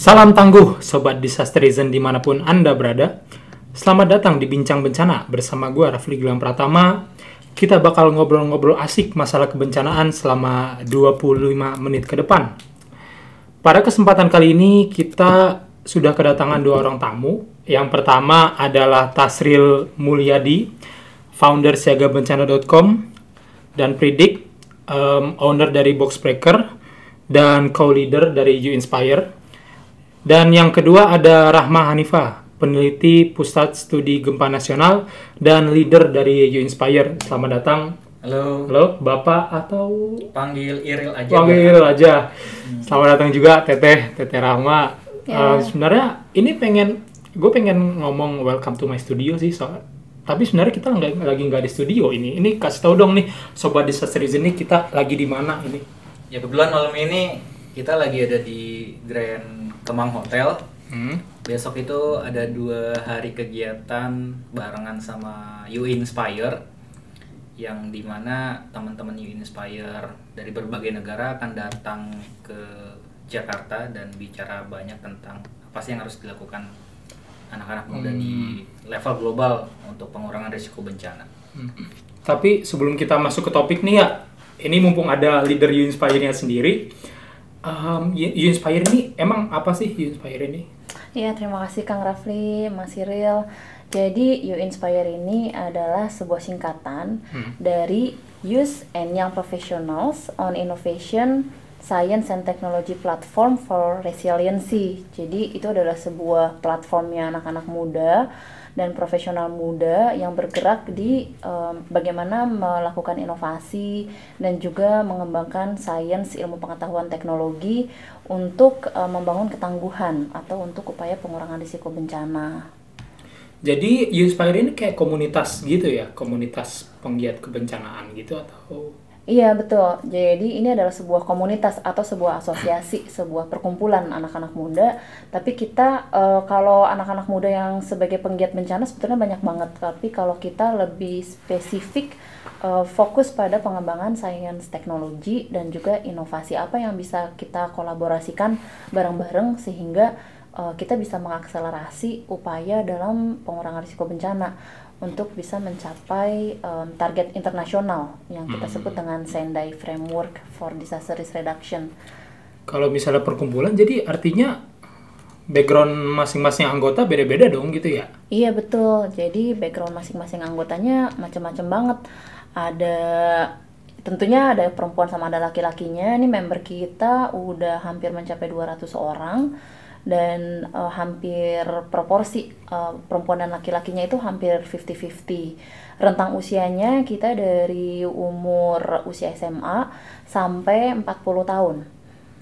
Salam tangguh, Sobat Disasterizen di mana pun Anda berada. Selamat datang di Bincang Bencana bersama gue Rafli Gilang Pratama. Kita bakal ngobrol-ngobrol asik masalah kebencanaan selama 25 menit ke depan. Pada kesempatan kali ini kita sudah kedatangan dua orang tamu. Yang pertama adalah Tasril Mulyadi, founder siagabencana.com dan Predict, um, owner dari Boxbreaker dan co-leader dari You Inspire. Dan yang kedua ada Rahma Hanifah, peneliti Pusat Studi Gempa Nasional dan leader dari You Inspire. Selamat datang. Halo, Halo, Bapak atau panggil Iril aja. panggil aja. Selamat datang juga Teteh, Teteh Rahma. Ya. Eh, sebenarnya ini pengen, gue pengen ngomong welcome to my studio sih, so, tapi sebenarnya kita nggak lagi nggak di studio ini. Ini kasih tahu dong nih, sobat Disasters ini kita lagi di mana ini? Ya kebetulan malam ini kita lagi ada di Grand Kemang Hotel. Hmm. Besok itu ada dua hari kegiatan barengan sama You Inspire yang di mana teman-teman You Inspire dari berbagai negara akan datang ke Jakarta dan bicara banyak tentang apa sih yang harus dilakukan anak-anak muda di level global untuk pengurangan risiko bencana. Tapi sebelum kita masuk ke topik nih ya, ini mumpung ada leader You Inspire-nya sendiri. Um, You You Inspire ini emang apa sih You Inspire ini? Ya, terima kasih Kang Rafli, Mas Cyril. Jadi, You Inspire ini adalah sebuah singkatan dari Youth and Young Professionals on Innovation, Science and Technology Platform for Resiliency. Jadi, itu adalah sebuah platformnya anak-anak muda dan profesional muda yang bergerak di em, bagaimana melakukan inovasi dan juga mengembangkan sains ilmu pengetahuan teknologi untuk em, membangun ketangguhan atau untuk upaya pengurangan risiko bencana. Jadi Inspire ini kayak komunitas gitu ya, komunitas penggiat kebencanaan gitu atau Iya betul. Jadi ini adalah sebuah komunitas atau sebuah asosiasi, sebuah perkumpulan anak-anak muda. Tapi kita eh, kalau anak-anak muda yang sebagai penggiat bencana sebetulnya banyak banget. Tapi kalau kita lebih spesifik eh, fokus pada pengembangan sains teknologi dan juga inovasi apa yang bisa kita kolaborasikan bareng-bareng sehingga eh, kita bisa mengakselerasi upaya dalam pengurangan risiko bencana untuk bisa mencapai em, target internasional yang kita sebut dengan Sendai Framework for Disaster Risk Reduction. kalau misalnya perkumpulan jadi artinya background masing-masing anggota beda-beda dong gitu ya. Iya betul. Jadi background masing-masing anggotanya macam-macam banget. Ada tentunya ada perempuan sama ada laki-lakinya. Ini member kita udah hampir mencapai 200 orang dan eh, hampir proporsi eh, perempuan dan laki-lakinya itu hampir 50-50. Rentang usianya kita dari umur usia SMA sampai 40 tahun.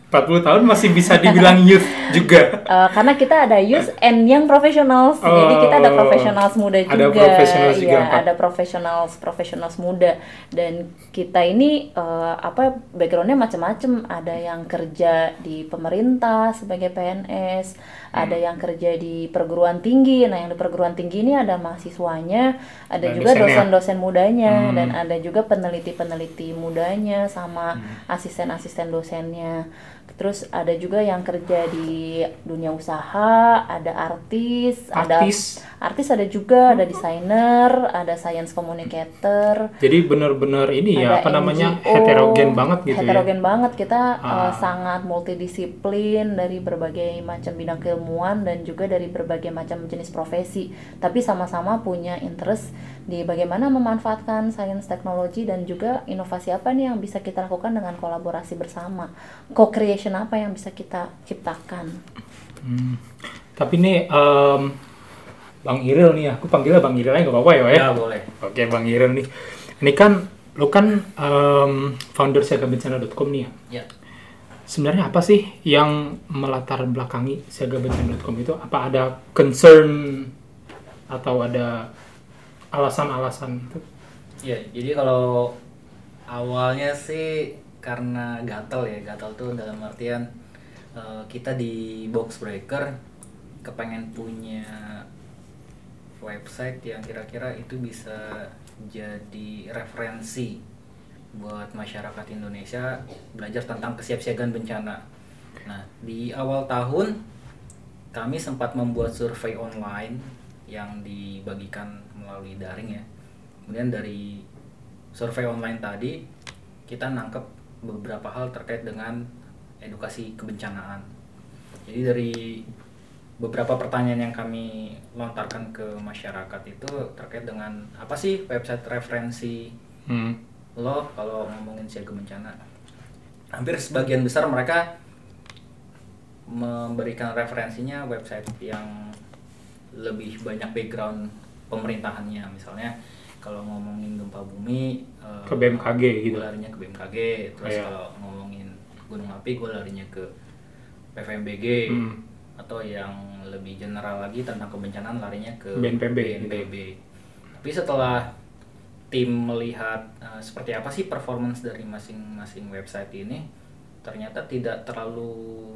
40 tahun masih bisa dibilang youth juga. Eh, karena kita ada youth and young professionals, jadi kita ada Oh, professionals muda juga, ada professionals juga, Iya, Pak. ada professionals professionals muda dan kita ini eh, apa backgroundnya macam-macam, ada yang kerja di pemerintah sebagai PNS, ada Hmm. yang kerja di perguruan tinggi, nah yang di perguruan tinggi ini ada mahasiswanya, ada Dan juga dosen-dosen mudanya Hmm. dan ada juga peneliti-peneliti mudanya sama Hmm. asisten-asisten dosennya. Terus ada juga yang kerja di dunia usaha, ada artis, Artis. ada artis ada juga, ada desainer, ada science communicator. Jadi benar-benar ini ya apa namanya NGO, heterogen banget gitu ya. heterogen banget kita Ah. eh, sangat multidisiplin dari berbagai macam bidang keilmuan dan juga dari berbagai macam jenis profesi tapi sama-sama punya interest di bagaimana memanfaatkan sains teknologi dan juga inovasi apa nih yang bisa kita lakukan dengan kolaborasi bersama co-creation apa yang bisa kita ciptakan Hmm. Tapi nih em, Bang Iril nih, aku panggilnya Bang Iril aja nggak apa-apa ya, ya? Ya boleh. Oke Bang Iril nih. Ini kan lu kan em, founder siagabencana.com nih ya. Ya. Sebenarnya apa sih yang melatar belakangi siagabencana.com itu? Apa ada concern atau ada alasan-alasan gitu? Ya, jadi kalau awalnya sih karena gatel ya, gatel tuh dalam artian eh, kita di box breaker kepengen punya website yang kira-kira itu bisa jadi referensi buat masyarakat Indonesia belajar tentang kesiapsiagaan bencana. Nah, di awal tahun kami sempat membuat survei online yang dibagikan melalui daring ya. Kemudian dari survei online tadi kita nangkep beberapa hal terkait dengan edukasi kebencanaan. Jadi dari beberapa pertanyaan yang kami lontarkan ke masyarakat itu terkait dengan apa sih website referensi Hmm. lo kalau ngomongin siaga bencana hampir sebagian besar mereka memberikan referensinya website yang lebih banyak background pemerintahannya misalnya kalau ngomongin gempa bumi eh, Ke BMKG gitu. gue larinya ke BMKG terus Iya. kalau ngomongin gunung api gue larinya ke PVMBG Hmm. atau yang lebih general lagi tentang kebencanaan larinya ke BNPB, BNPB. Tapi setelah tim melihat eh, seperti apa sih performance dari masing-masing website ini, ternyata tidak terlalu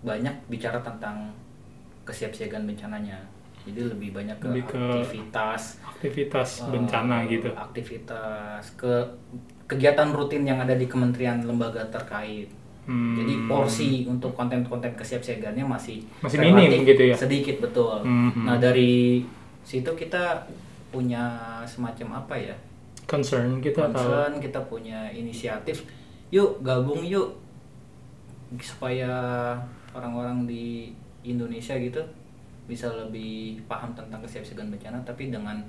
banyak bicara tentang kesiapsiagaan bencananya. Jadi lebih banyak ke, Lebih ke aktivitas Aktivitas eh, bencana gitu. Aktivitas ke kegiatan rutin yang ada di kementerian lembaga terkait. Hmm. Jadi porsi untuk konten-konten kesiapsiagaannya masih Masih minim gitu ya? Sedikit betul. Mhm. Nah dari situ kita punya semacam apa ya? concern kita concern, kita punya inisiatif. Yuk gabung yuk supaya orang-orang di Indonesia gitu bisa lebih paham tentang kesiapsiagaan bencana tapi dengan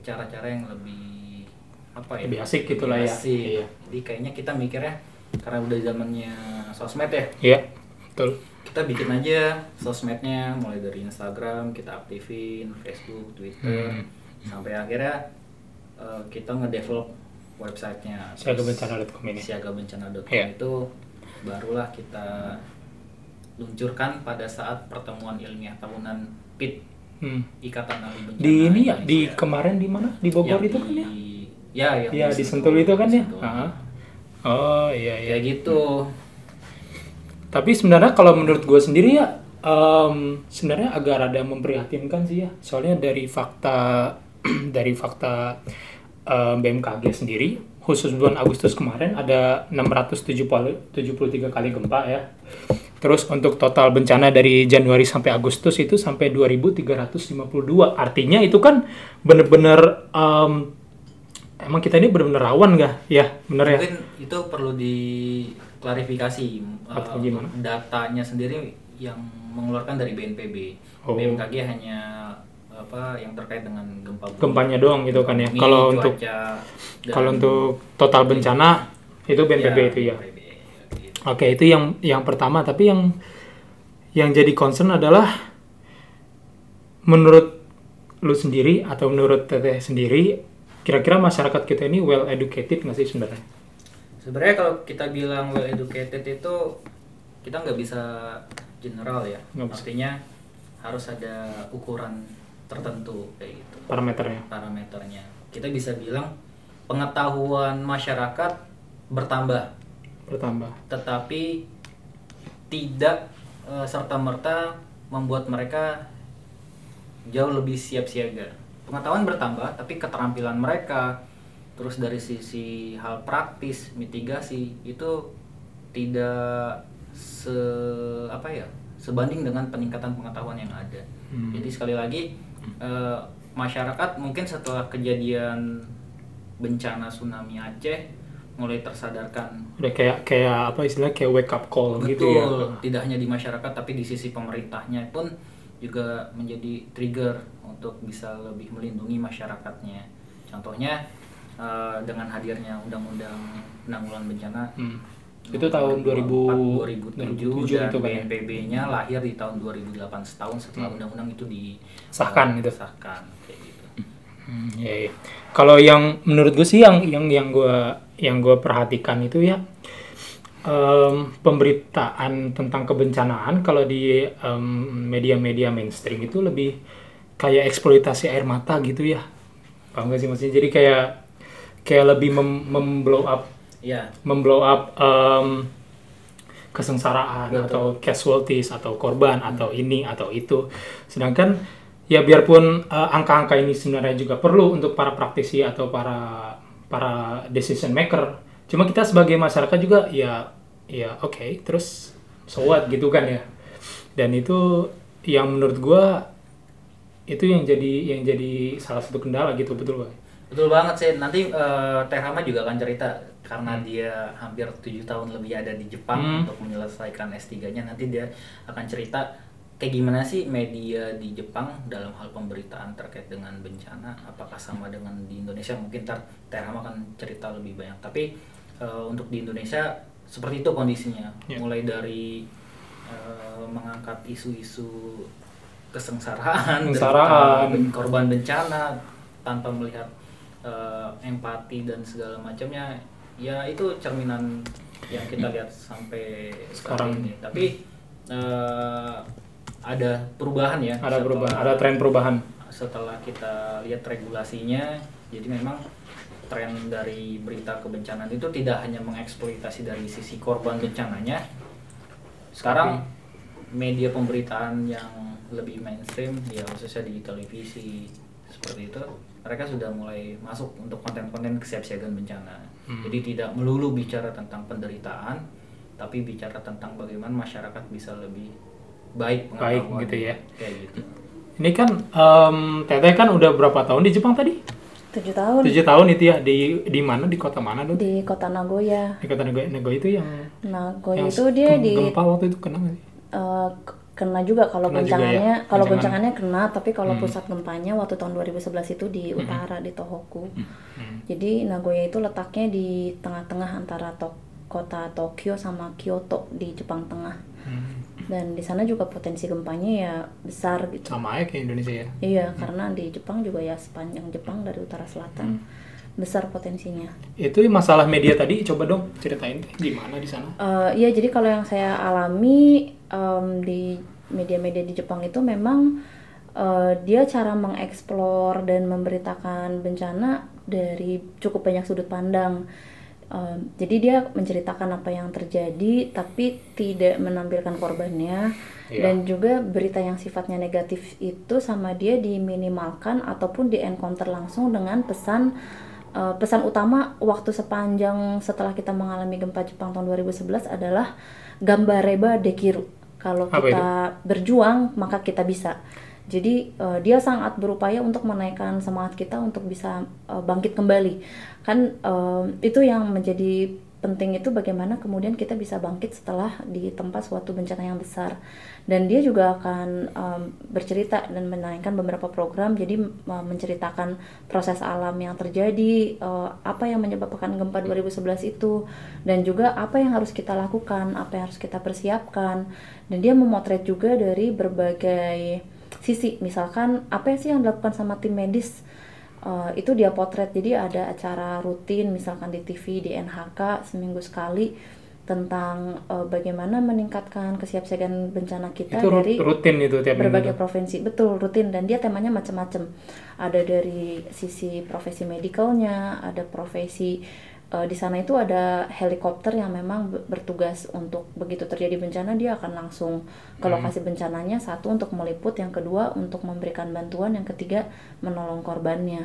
cara-cara yang lebih apa ya? Lebih asik gitu lah Lebih ya. asik. Iya. Jadi kayaknya kita mikirnya karena udah zamannya sosmed ya, Iya, betul. kita bikin aja sosmednya mulai dari Instagram kita aktifin Facebook Twitter Hmm. sampai akhirnya eh, kita ngedevelop websitenya Siagabencana.com ini. siagabencana.com Iya. itu barulah kita luncurkan pada saat pertemuan ilmiah tahunan PIT Hmm. Ikatan Ahli Bencana Di ini ya, di kemarin di mana? Di Bogor Yang itu kan ya? di- ya yang Iya, di Sentul itu kan ya? Ah. Oh, iya iya. kayak gitu Tapi sebenarnya kalau menurut gue sendiri ya, em, sebenarnya agak rada memprihatinkan sih ya. Soalnya dari fakta dari fakta em, BMKG sendiri, khusus bulan Agustus kemarin ada 673 kali gempa ya. Terus untuk total bencana dari Januari sampai Agustus itu sampai 2352. Artinya itu kan bener-bener em, emang kita ini bener-bener rawan nggak? Ya, bener ya. mungkin itu perlu diklarifikasi Atau gimana? datanya sendiri yang mengeluarkan dari BNPB Oh. BMKG hanya apa yang terkait dengan gempa bumi Gempanya doang gitu kan ya. Kalau untuk Kalau untuk total bencana itu BNPB Ya, itu ya. BNPB. Oke, itu yang yang pertama. Tapi yang yang jadi concern adalah menurut lu sendiri atau menurut Teteh sendiri, kira-kira masyarakat kita ini well educated nggak sih sebenarnya? Sebenarnya kalau kita bilang well educated itu kita nggak bisa general ya. Nggak bisa. Artinya harus ada ukuran tertentu kayak gitu Parameternya. parameternya. Kita bisa bilang pengetahuan masyarakat bertambah, Bertambah. tetapi tidak serta merta membuat mereka jauh lebih siap siaga. Pengetahuan bertambah, tapi keterampilan mereka terus dari sisi hal praktis mitigasi itu tidak se apa ya sebanding dengan peningkatan pengetahuan yang ada. Hmm. Jadi sekali lagi eh, masyarakat mungkin setelah kejadian bencana tsunami Aceh mulai tersadarkan Udah kayak kayak apa istilahnya kayak wake up call Betul, gitu ya. tidak hanya di masyarakat tapi di sisi pemerintahnya pun juga menjadi trigger untuk bisa lebih melindungi masyarakatnya. Contohnya eh, dengan hadirnya Undang-Undang Penanggulangan Bencana Hmm. Itu tahun 2000 2007 2007 dan itu kan ya? BNPB-nya lahir di tahun 2008 setahun setelah Hmm. undang-undang itu Sahkan gitu. disahkan kayak gitu. Hmm, iya, iya. Kalau yang menurut gue sih yang yang yang gue yang gue perhatikan itu ya em, pemberitaan tentang kebencanaan kalau di media-media mainstream itu lebih kayak eksploitasi air mata gitu ya. Paham gak sih maksudnya? Jadi kayak kayak lebih mem, memblow up Ya, memblow up em, kesengsaraan Betul. atau casualties atau korban atau ini atau itu. Sedangkan ya biarpun eh, angka-angka ini sebenarnya juga perlu untuk para praktisi atau para para decision maker. Cuma kita sebagai masyarakat juga ya ya oke terus so what gitu kan ya. Dan itu yang menurut gua itu yang jadi yang jadi salah satu kendala gitu betul Pak? Betul banget sih. Nanti eh, Teh Rama juga akan cerita karena dia hampir tujuh tahun lebih ada di Jepang Hmm. untuk menyelesaikan S3-nya. Nanti dia akan cerita kayak gimana sih media di Jepang dalam hal pemberitaan terkait dengan bencana. Apakah sama dengan di Indonesia? Mungkin ntar Teh Rama akan cerita lebih banyak. Tapi eh, untuk di Indonesia seperti itu kondisinya. Ya. Mulai dari eh, mengangkat isu-isu kesengsaraan, Kesengsaraan. derita korban bencana tanpa melihat eh, empati dan segala macamnya ya itu cerminan yang kita lihat sampai Sekarang. ini tapi ada perubahan ya Ada setelah- perubahan, ada tren perubahan. setelah kita lihat regulasinya jadi memang tren dari berita kebencanaan itu tidak hanya mengeksploitasi dari sisi korban bencananya sekarang media pemberitaan yang lebih mainstream ya khususnya di televisi seperti itu mereka sudah mulai masuk untuk konten-konten kesiapsiagaan bencana Hmm. jadi tidak melulu bicara tentang penderitaan tapi bicara tentang bagaimana masyarakat bisa lebih baik Baik, pengetahuannya. gitu ya. kayak gitu Ini kan em, Teteh kan udah berapa tahun di Jepang tadi? Tujuh tahun Tujuh tahun itu ya di di mana di kota mana tuh? di kota Nagoya. Di kota Nagoya, Nagoya itu yang Nagoya yang itu dia di gempa waktu itu kena nggak sih? eh, k- kena juga kalau juga goncangannya ya, kalau goncangan. goncangannya kena tapi kalau Hmm. pusat gempanya waktu tahun 2011 itu di utara di Tohoku Hmm. jadi Nagoya itu letaknya di tengah-tengah antara to- kota Tokyo sama Kyoto di Jepang Tengah Hmm. Dan di sana juga potensi gempanya ya besar gitu Sama aja kayak Indonesia ya. iya karena di Jepang juga ya sepanjang Jepang dari utara selatan Hmm. besar potensinya Itu masalah media tadi coba dong ceritain gimana di sana. Eh, Iya, jadi kalau yang saya alami em, di media-media di Jepang itu memang eh, dia cara mengeksplor dan memberitakan bencana dari cukup banyak sudut pandang. Em, jadi dia menceritakan apa yang terjadi, tapi tidak menampilkan korbannya. Iya. Dan juga berita yang sifatnya negatif itu sama dia diminimalkan ataupun di encounter langsung dengan pesan Uh, pesan utama waktu sepanjang setelah kita mengalami gempa Jepang tahun 2011 adalah gambareba dekiru. Kalau kita berjuang maka kita bisa. Jadi uh, dia sangat berupaya untuk menaikkan semangat kita untuk bisa uh, bangkit kembali. Kan um, itu yang menjadi penting itu bagaimana kemudian kita bisa bangkit setelah ditempa suatu bencana yang besar. Dan dia juga akan um, bercerita dan menaikkan beberapa program jadi uh, menceritakan proses alam yang terjadi, uh, apa yang menyebabkan gempa 2011 itu dan juga apa yang harus kita lakukan, apa yang harus kita persiapkan. Dan dia memotret juga dari berbagai sisi, misalkan apa sih yang dilakukan sama tim medis Uh, itu dia potret. Jadi ada acara rutin misalkan di TV di NHK seminggu sekali tentang uh, bagaimana meningkatkan kesiapsiagaan bencana kita itu dari rutin itu tiap berbagai minggu. provinsi. Betul rutin. Dan dia temanya macam-macam ada dari sisi profesi medicalnya ada profesi eh, di sana itu ada helikopter yang memang be- bertugas untuk begitu terjadi bencana dia akan langsung ke Hmm. lokasi bencananya satu untuk meliput yang kedua untuk memberikan bantuan yang ketiga menolong korbannya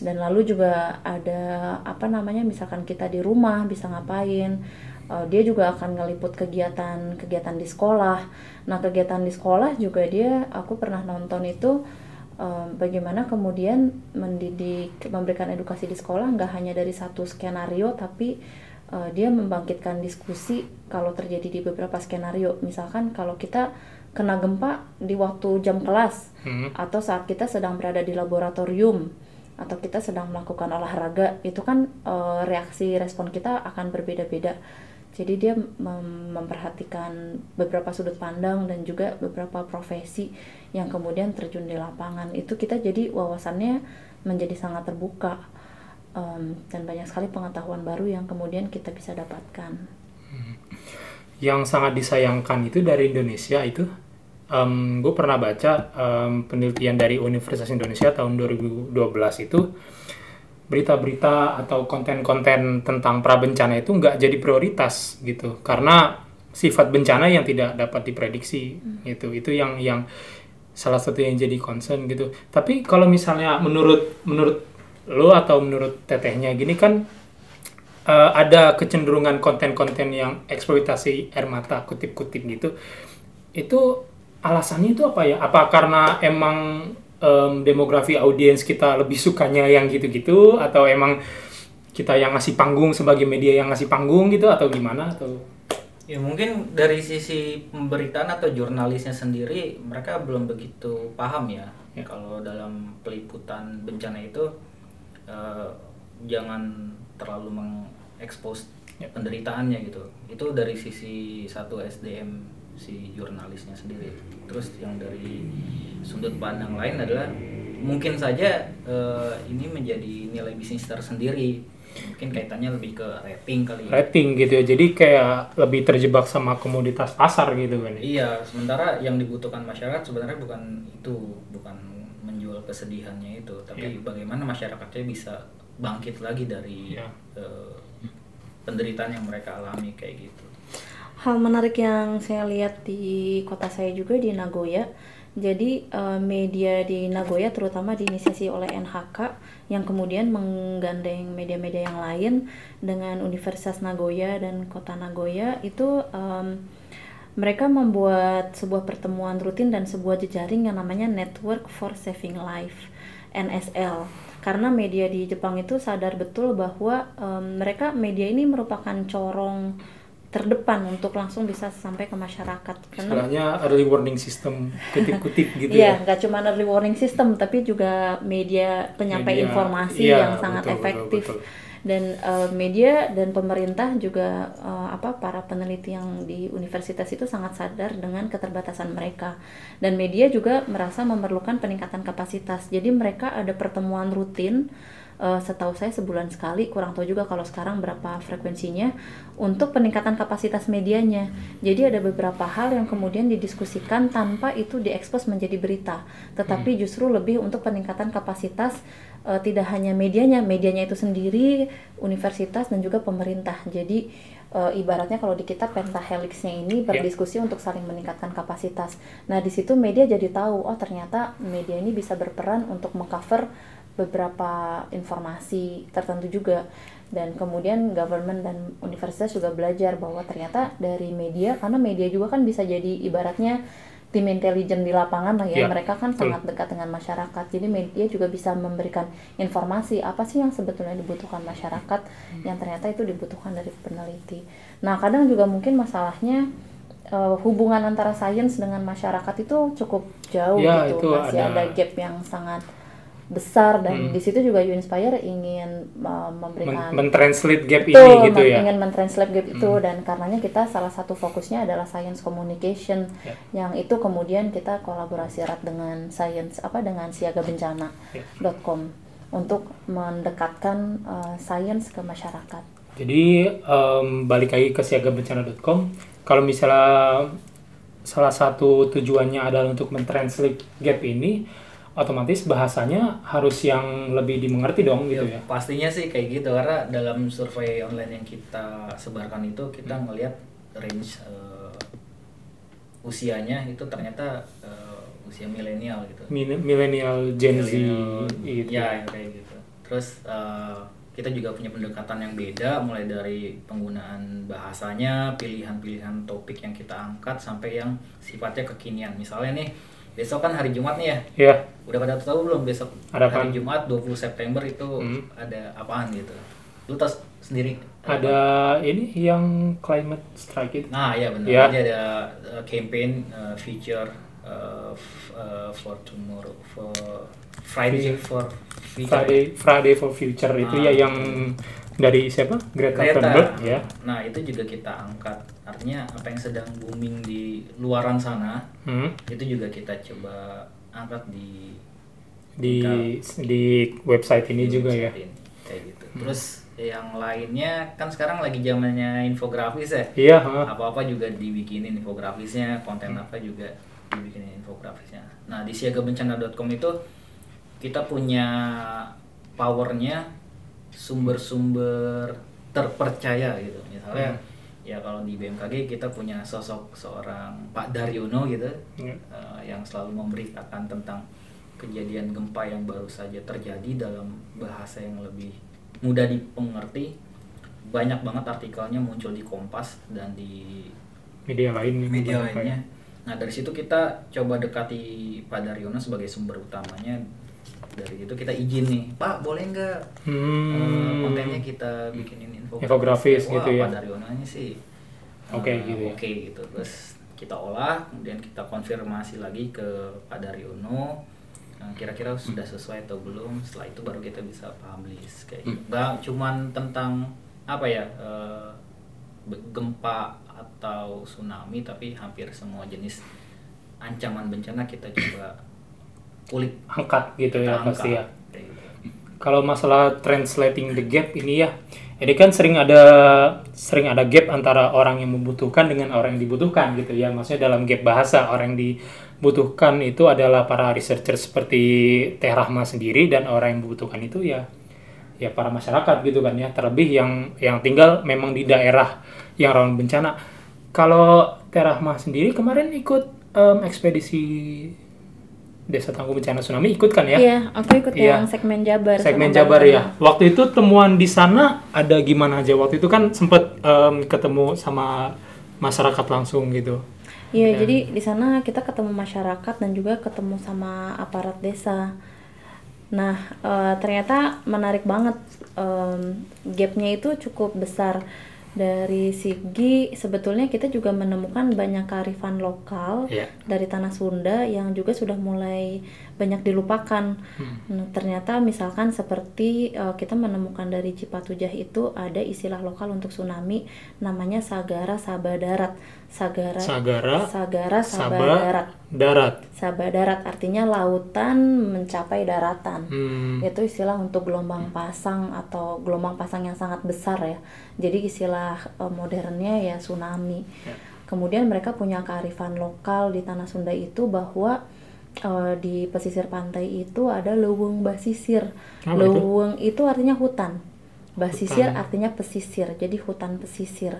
dan lalu juga ada apa namanya misalkan kita di rumah bisa ngapain Uh, dia juga akan ngeliput kegiatan kegiatan di sekolah nah kegiatan di sekolah juga dia aku pernah nonton itu um, bagaimana kemudian mendidik memberikan edukasi di sekolah nggak hanya dari satu skenario tapi uh, dia membangkitkan diskusi kalau terjadi di beberapa skenario misalkan kalau kita kena gempa di waktu jam kelas Hmm. atau saat kita sedang berada di laboratorium atau kita sedang melakukan olahraga itu kan eh, reaksi respon kita akan berbeda-beda jadi dia mem- memperhatikan beberapa sudut pandang dan juga beberapa profesi yang kemudian terjun di lapangan. Itu kita jadi wawasannya menjadi sangat terbuka Em, dan banyak sekali pengetahuan baru yang kemudian kita bisa dapatkan. Yang sangat disayangkan itu dari Indonesia itu gue pernah baca em, penelitian dari Universitas Indonesia tahun 2012 itu berita-berita atau konten-konten tentang prabencana itu nggak jadi prioritas gitu. Karena sifat bencana yang tidak dapat diprediksi gitu. Itu yang yang salah satu yang jadi concern gitu. Tapi kalau misalnya menurut menurut lo atau menurut tetehnya gini kan eh, ada kecenderungan konten-konten yang eksploitasi air mata kutip-kutip gitu itu alasannya itu apa ya? Apa karena emang em, demografi audiens kita lebih sukanya yang gitu-gitu atau emang kita yang ngasih panggung sebagai media yang ngasih panggung gitu atau gimana atau Ya mungkin dari sisi pemberitaan atau jurnalisnya sendiri mereka belum begitu paham ya, Ya. kalau dalam peliputan bencana itu eh, jangan terlalu mengekspos Ya. penderitaannya gitu. Itu dari sisi satu SDM si jurnalisnya sendiri. Terus yang dari sudut pandang lain adalah mungkin saja eh, ini menjadi nilai bisnis tersendiri. Mungkin kaitannya lebih ke rating kali ya. rating gitu ya. Jadi kayak lebih terjebak sama komoditas pasar gitu kan. ya. Iya, sementara yang dibutuhkan masyarakat sebenarnya bukan itu, bukan menjual kesedihannya itu, tapi Iya. bagaimana masyarakatnya bisa bangkit lagi dari Iya. eh, penderitaan yang mereka alami kayak gitu. Hal menarik yang saya lihat di kota saya juga di Nagoya. Jadi eh, media di Nagoya terutama diinisiasi oleh NHK yang kemudian menggandeng media-media yang lain dengan Universitas Nagoya dan Kota Nagoya itu em, mereka membuat sebuah pertemuan rutin dan sebuah jejaring yang namanya Network for Saving Life NSL karena media di Jepang itu sadar betul bahwa em, mereka media ini merupakan corong terdepan untuk langsung bisa sampai ke masyarakat karena Istilahnya early warning system kutip-kutip gitu Iya, ya. nggak cuma early warning system, tapi juga media penyampai Media, informasi iya, yang sangat betul, betul, efektif. betul. Dan eh, media dan pemerintah juga eh, apa para peneliti yang di universitas itu sangat sadar dengan keterbatasan mereka. Dan media juga merasa memerlukan peningkatan kapasitas. Jadi mereka ada pertemuan rutin eh, setahu saya sebulan sekali, kurang tahu juga kalau sekarang berapa frekuensinya untuk peningkatan kapasitas medianya. Jadi ada beberapa hal yang kemudian didiskusikan tanpa itu diekspos menjadi berita, tetapi justru lebih untuk peningkatan kapasitas eh, tidak hanya medianya, medianya itu sendiri, universitas dan juga pemerintah. Jadi eh, ibaratnya kalau di kita pentahelixnya ini berdiskusi untuk saling meningkatkan kapasitas. Nah, di situ media jadi tahu, oh ternyata media ini bisa berperan untuk mengcover beberapa informasi tertentu juga. Dan kemudian government dan universitas juga belajar bahwa ternyata dari media karena media juga kan bisa jadi ibaratnya tim intelijen di lapangan lah ya. Ya, mereka kan betul. sangat dekat dengan masyarakat. Jadi media juga bisa memberikan informasi apa sih yang sebetulnya dibutuhkan masyarakat yang ternyata itu dibutuhkan dari peneliti. Nah kadang juga mungkin masalahnya eh, hubungan antara sains dengan masyarakat itu cukup jauh Ya, gitu. itu masih ada- ada gap yang sangat besar dan Hmm. di situ juga Uninspire ingin uh, memberikan Men- mentranslate gap Betul, ini gitu ya. ingin mentranslate gap itu Hmm. dan karenanya kita salah satu fokusnya adalah science communication Ya. yang itu kemudian kita kolaborasi erat dengan science apa dengan siagabencana.com untuk mendekatkan uh, science ke masyarakat. Jadi em, balik lagi ke siagabencana.com. Kalau misalnya salah satu tujuannya adalah untuk mentranslate gap ini, otomatis bahasanya harus yang lebih dimengerti dong gitu ya. Pastinya sih kayak gitu karena dalam survei online yang kita sebarkan itu kita Hmm. ngelihat range eh, usianya itu ternyata eh, usia milenial gitu. Millennial Gen Z gitu. Ya, kayak gitu. Terus eh, kita juga punya pendekatan yang beda mulai dari penggunaan bahasanya, pilihan-pilihan topik yang kita angkat sampai yang sifatnya kekinian. Misalnya nih, besok kan hari Jumat nih ya. Ya, Udah pada tahu belum besok Ada hari apaan? Jumat 20 September itu Hmm. ada apaan gitu. Lu tahu sendiri ada ini yang climate strike itu. Nah, ya benar. Ya. Jadi ada uh, campaign uh, future uh, f- uh, for tomorrow for Friday for future. Friday Friday for Future itu Ah, ya yang dari siapa? Greta, Greta. Thunberg ya. Nah, itu juga kita angkat. Artinya apa yang sedang booming di luaran sana, Hmm. itu juga kita coba angkat di Di di website ini di juga ya. website ini. Kayak gitu. Terus yang lainnya kan sekarang lagi zamannya infografis ya. Iya, ha. apa-apa juga dibikinin infografisnya, konten apa juga dibikinin infografisnya. Nah, di siagabencana.com itu kita punya powernya sumber-sumber terpercaya gitu. Misalnya ya kalau di BMKG kita punya sosok seorang Pak Daryono gitu Ya. eh, yang selalu memberitakan tentang kejadian gempa yang baru saja terjadi dalam bahasa yang lebih mudah dipengerti. Banyak banget artikelnya muncul di Kompas dan di Media lain media beberapa ya. lainnya Nah dari situ kita coba dekati Pak Daryono sebagai sumber utamanya. Dari itu kita izin nih, Pak boleh nggak eh, Hmm. kontennya kita bikinin info Infografis gitu ya. Pak Daryono ini sih Oke, eh, gitu ya. Oke gitu. Terus kita olah, kemudian kita konfirmasi lagi ke Pak Daryono. Nah, kira-kira sudah sesuai atau belum? Setelah itu baru kita bisa publish kayak Hmm. gitu. Cuman tentang apa ya eh, gempa atau tsunami, tapi hampir semua jenis ancaman bencana kita coba kulik angkat gitu ya kita pasti ya. angkat. Gitu. Kalau masalah translating the gap ini ya, ini kan sering ada sering ada gap antara orang yang membutuhkan dengan orang yang dibutuhkan gitu ya. Maksudnya dalam gap bahasa orang yang dibutuhkan itu adalah para researcher seperti Teh Rahma sendiri dan orang yang membutuhkan itu ya ya para masyarakat gitu kan ya. Terlebih yang yang tinggal memang di daerah yang rawan bencana. Kalau Teh Rahma sendiri kemarin ikut em, ekspedisi Desa Tangguh Bencana Tsunami ikut kan ya? Iya, aku ikut Iya. yang segmen Jabar. segmen Jabar Bang ya. Waktu itu temuan di sana ada gimana aja? Waktu itu kan sempat em, ketemu sama masyarakat langsung gitu. Iya, jadi di sana kita ketemu masyarakat dan juga ketemu sama aparat desa. Nah, eh, ternyata menarik banget em, gapnya itu cukup besar dari segi sebetulnya kita juga menemukan banyak kearifan lokal Iya. dari tanah Sunda yang juga sudah mulai banyak dilupakan. Nah, ternyata misalkan seperti eh, kita menemukan dari Cipatujah itu ada istilah lokal untuk tsunami namanya Sagara Sabadarat. Sagara Sagara, Sagara Saba, Sabadarat. darat. Sabadarat artinya lautan mencapai daratan. Hmm, Itu istilah untuk gelombang pasang atau gelombang pasang yang sangat besar ya. Jadi istilah eh, modernnya ya tsunami. Ya. Kemudian mereka punya kearifan lokal di tanah Sunda itu bahwa eh, di pesisir pantai itu ada leuweung basisir. Apa itu? itu? artinya hutan. Basisir Hutan. artinya pesisir. Jadi hutan pesisir.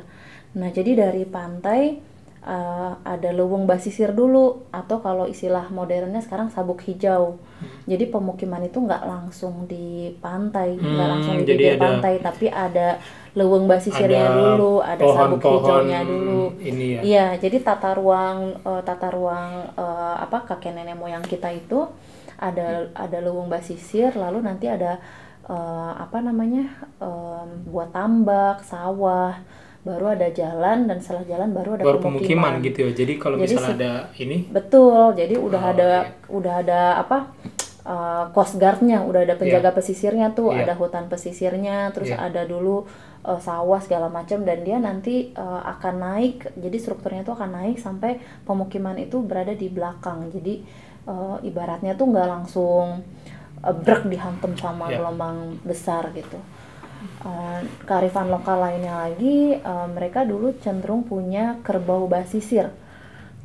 Nah, jadi dari pantai eh, ada leuweung basisir dulu atau kalau istilah modernnya sekarang sabuk hijau. Jadi pemukiman itu nggak langsung di pantai, nggak Hmm, langsung di ada- pantai, tapi ada leuweung basisirnya Ada dulu, ada sabuk pohon-pohon hijaunya dulu. ini ya. Iya, jadi tata ruang eh, tata ruang eh, apa kakek nenek moyang kita itu ada ada leuweung basisir, lalu nanti ada eh, apa namanya em, buat tambak, sawah, baru ada jalan dan setelah jalan baru ada Baru pemukiman. pemukiman gitu ya. Jadi kalau Jadi misalnya ada ini Betul, jadi udah Oh, ada iya. udah ada apa uh, coast guardnya, udah ada penjaga pesisirnya tuh, Iya. ada hutan pesisirnya, terus Iya. ada dulu uh, sawah segala macam dan dia nanti uh, akan naik, jadi strukturnya tuh akan naik sampai pemukiman itu berada di belakang, jadi uh, ibaratnya tuh nggak langsung uh, brek dihantam sama Iya. gelombang besar gitu. Uh, kearifan lokal lainnya lagi, uh, mereka dulu cenderung punya kerbau basisir.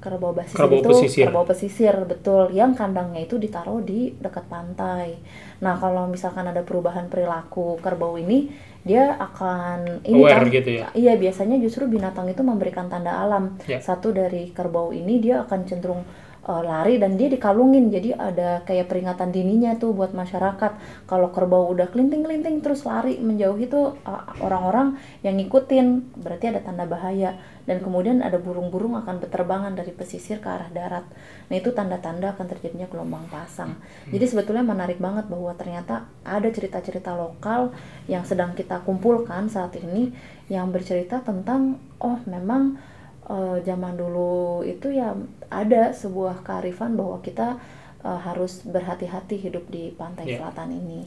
Kerbau basisir Kerbau itu pesisir. kerbau pesisir betul, yang kandangnya itu ditaruh di dekat pantai. Nah kalau misalkan ada perubahan perilaku kerbau ini, dia akan ini Aware kan, gitu ya? Iya biasanya justru binatang itu memberikan tanda alam. Ya. Satu dari kerbau ini dia akan cenderung uh, lari dan dia dikalungin. Jadi ada kayak peringatan dininya tuh buat masyarakat. Kalau kerbau udah kelinting-kelinting terus lari menjauh itu uh, orang-orang yang ngikutin. Berarti ada tanda bahaya. Dan kemudian ada burung-burung akan berterbangan dari pesisir ke arah darat. Nah itu tanda-tanda akan terjadinya gelombang pasang. Jadi sebetulnya menarik banget bahwa ternyata ada cerita-cerita lokal yang sedang kita kumpulkan saat ini yang bercerita tentang oh memang eh, zaman dulu itu ya ada sebuah kearifan bahwa kita eh, harus berhati-hati hidup di pantai Iya. selatan ini.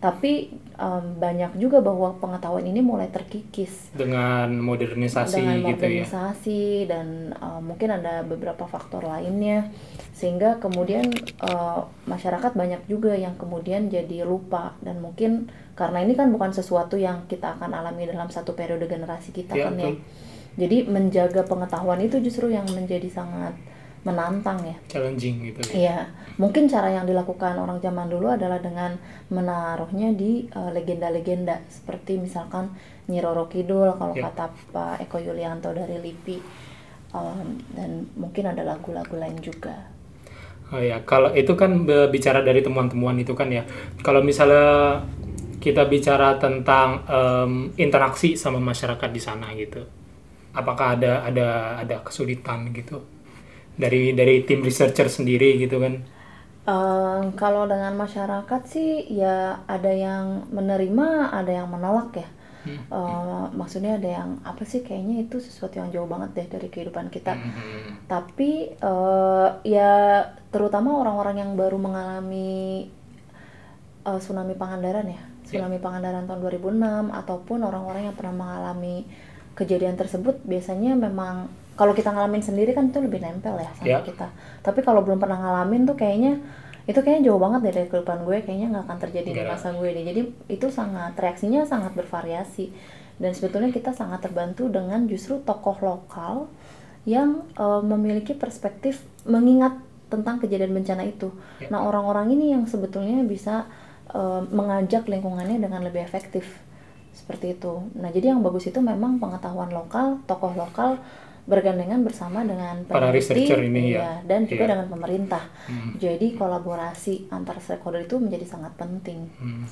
Tapi em, banyak juga bahwa pengetahuan ini mulai terkikis dengan modernisasi dengan gitu ya. modernisasi dan eh, mungkin ada beberapa faktor lainnya sehingga kemudian eh, masyarakat banyak juga yang kemudian jadi lupa dan mungkin karena ini kan bukan sesuatu yang kita akan alami dalam satu periode generasi kita Iya, kan ya. Jadi menjaga pengetahuan itu justru yang menjadi sangat menantang ya. Challenging gitu ya. Iya, mungkin cara yang dilakukan orang zaman dulu adalah dengan menaruhnya di eh, legenda-legenda seperti misalkan Nyi Roro Kidul kalau Ya. kata Pak Eko Yulianto dari LIPI Em, dan mungkin ada lagu-lagu lain juga. Oh ya, kalau itu kan bicara dari temuan-temuan itu kan ya. Kalau misalnya kita bicara tentang em, interaksi sama masyarakat di sana gitu, apakah ada ada ada kesulitan gitu? Dari dari tim researcher sendiri gitu kan? Eh, kalau dengan masyarakat sih ya ada yang menerima, ada yang menolak ya. Eh, maksudnya ada yang apa sih kayaknya itu sesuatu yang jauh banget deh dari kehidupan kita. Tapi eh, ya terutama orang-orang yang baru mengalami eh, tsunami Pangandaran ya, tsunami Pangandaran tahun 2006 ataupun orang-orang yang pernah mengalami kejadian tersebut biasanya memang kalau kita ngalamin sendiri kan itu lebih nempel ya sama Ya. kita. Tapi kalau belum pernah ngalamin tuh kayaknya itu kayaknya jauh banget dari kehidupan gue, kayaknya nggak akan terjadi di Nggak. masa gue deh. Jadi itu sangat reaksinya sangat bervariasi dan sebetulnya kita sangat terbantu dengan justru tokoh lokal yang eh, memiliki perspektif mengingat tentang kejadian bencana itu. Ya. Nah orang-orang ini yang sebetulnya bisa eh, mengajak lingkungannya dengan lebih efektif seperti itu. Nah jadi yang bagus itu memang pengetahuan lokal, tokoh lokal bergandengan bersama dengan Para peneliti, researcher ini ya. iya, dan juga Iya. dengan pemerintah. Jadi kolaborasi antar stakeholder itu menjadi sangat penting. Hmm.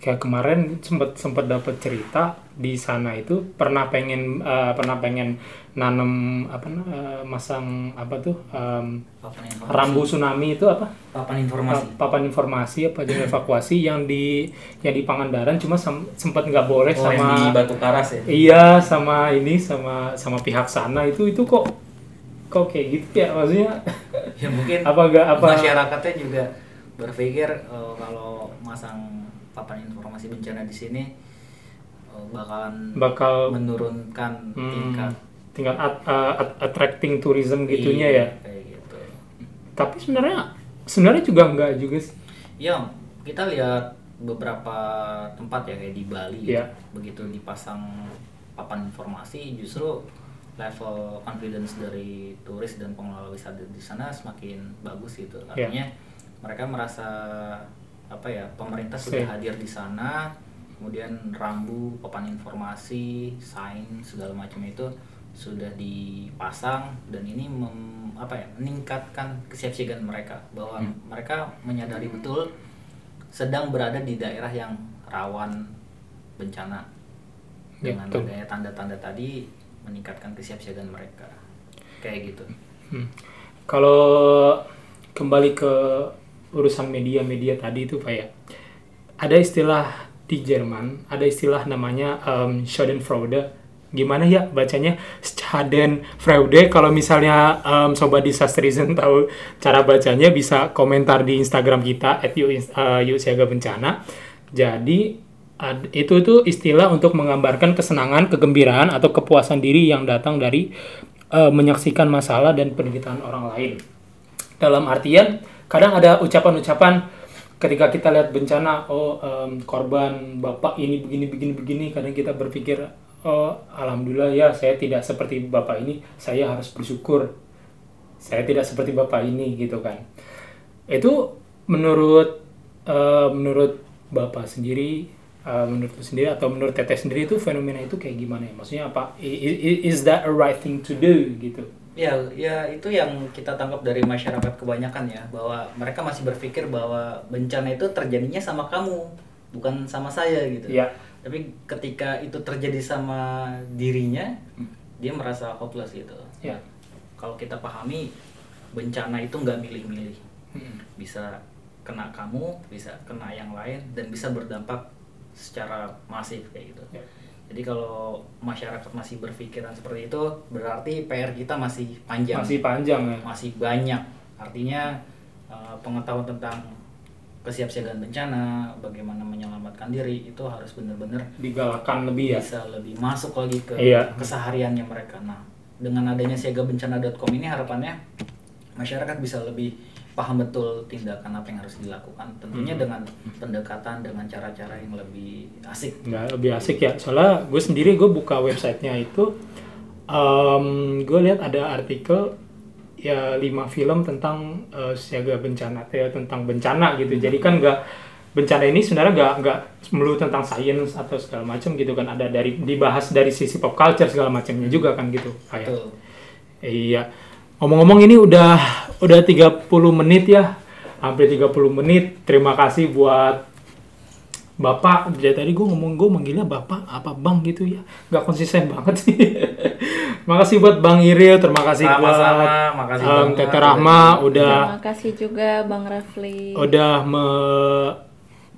Kayak kemarin sempat sempat dapat cerita di sana itu pernah pengen eh, pernah pengen nanam apa eh, masang apa tuh informasi. rambu tsunami itu apa? Papan informasi. Pa- papan informasi apa jenis evakuasi yang di yang di Pangandaran cuma sem- sempat nggak boleh oh sama di Batu Karas ya? Iya sama ini sama sama pihak sana itu itu kok kok kayak gitu ya? Maksudnya ya mungkin apa gak apa? masyarakatnya juga berpikir eh, kalau masang papan informasi bencana di sini eh, bakalan bakal menurunkan Hmm, tingkat tingkat at- uh, at- attracting tourism gitunya Iya, ya? kayak gitu. Tapi sebenarnya sebenarnya juga enggak juga sih. Ya kita lihat beberapa tempat ya kayak di Bali Iya. begitu dipasang papan informasi justru level confidence dari turis dan pengelola wisata di sana semakin bagus gitu. Iya. artinya mereka merasa apa ya pemerintah sudah hadir di sana kemudian rambu papan informasi sign segala macam itu sudah dipasang dan ini mem- apa ya meningkatkan kesiapsiagaan mereka bahwa Hmm. mereka menyadari betul sedang berada di daerah yang rawan bencana Ya, dengan betul. adanya tanda-tanda tadi meningkatkan kesiapsiagaan mereka kayak gitu Hmm. Kalau kembali ke urusan media-media tadi itu Pak ya, ada istilah di Jerman, ada istilah namanya um, Schadenfreude. Gimana ya bacanya? Schadenfreude. Kalau misalnya um, Sobat Disasterism tahu cara bacanya bisa komentar di Instagram kita at uh, Yu Siaga Bencana. Jadi ad- itu itu istilah untuk menggambarkan kesenangan, kegembiraan atau kepuasan diri yang datang dari eh, menyaksikan masalah dan penderitaan orang lain. Dalam artian kadang ada ucapan-ucapan ketika kita lihat bencana, oh em, korban bapak ini begini begini begini, kadang kita berpikir, oh alhamdulillah ya saya tidak seperti bapak ini, saya harus bersyukur. Saya tidak seperti bapak ini gitu kan. Itu menurut eh, menurut bapak sendiri, eh, menurut sendiri atau menurut teteh sendiri itu fenomena itu kayak gimana ya? Maksudnya apa? I- i- Is that a right thing to do gitu? Ya, ya itu yang kita tangkap dari masyarakat kebanyakan ya, bahwa mereka masih berpikir bahwa bencana itu terjadinya sama kamu, bukan sama saya gitu. Iya. Tapi ketika itu terjadi sama dirinya, dia merasa hopeless gitu. Ya. Kalau kita pahami, bencana itu nggak milih-milih, Hmm. bisa kena kamu, bisa kena yang lain, dan bisa berdampak secara masif kayak gitu. Ya. Jadi kalau masyarakat masih berpikiran seperti itu, berarti PR kita masih panjang, Masih panjang ya. masih banyak. Artinya eh, pengetahuan tentang kesiapsiagaan bencana, bagaimana menyelamatkan diri itu harus benar-benar Digalakan lebih ya. bisa lebih masuk lagi ke Iya. kesehariannya mereka. Nah, dengan adanya siagabencana.com ini harapannya masyarakat bisa lebih paham betul tindakan apa yang harus dilakukan. Tentunya Hmm. dengan pendekatan dengan cara-cara yang lebih asik. Nggak lebih asik ya. Soalnya gue sendiri gue buka websitenya itu, em, gue lihat ada artikel ya lima film tentang eh, siaga bencana, ya tentang bencana gitu. Jadi kan nggak bencana ini sebenarnya nggak nggak melulu tentang sains atau segala macam gitu kan. Ada dari dibahas dari sisi pop culture segala macamnya juga kan gitu. Kayak Betul. Iya. Ngomong-ngomong ini udah udah 30 menit ya. Hampir 30 menit. Terima kasih buat Bapak dari tadi gue ngomong gue manggilnya Bapak apa Bang gitu ya nggak konsisten banget sih makasih buat Bang Iril terima kasih buat Sama-sama, makasih um, Tete Rahma udah Terima kasih juga Bang Rafli. udah me-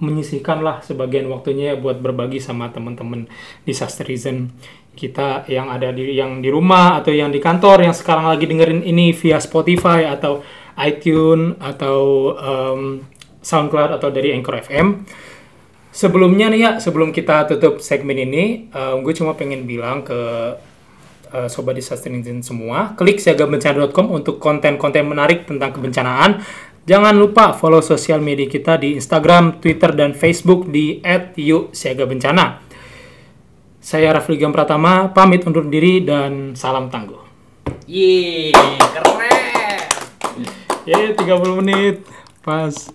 menyisihkan lah sebagian waktunya buat berbagi sama teman-teman disasterizen kita yang ada di yang di rumah atau yang di kantor yang sekarang lagi dengerin ini via Spotify atau iTunes atau um, SoundCloud atau dari Anchor FM. Sebelumnya nih ya, sebelum kita tutup segmen ini, gue cuma pengen bilang ke uh, sobat disasterizen semua, klik siagabencana.com untuk konten-konten menarik tentang kebencanaan. Jangan lupa follow sosial media kita di Instagram, Twitter, dan Facebook di @yuk_siagabencana. Saya Rafli Gam Pratama, pamit undur diri dan salam tangguh. Yeay, keren. Yeay, 30 menit. Pas.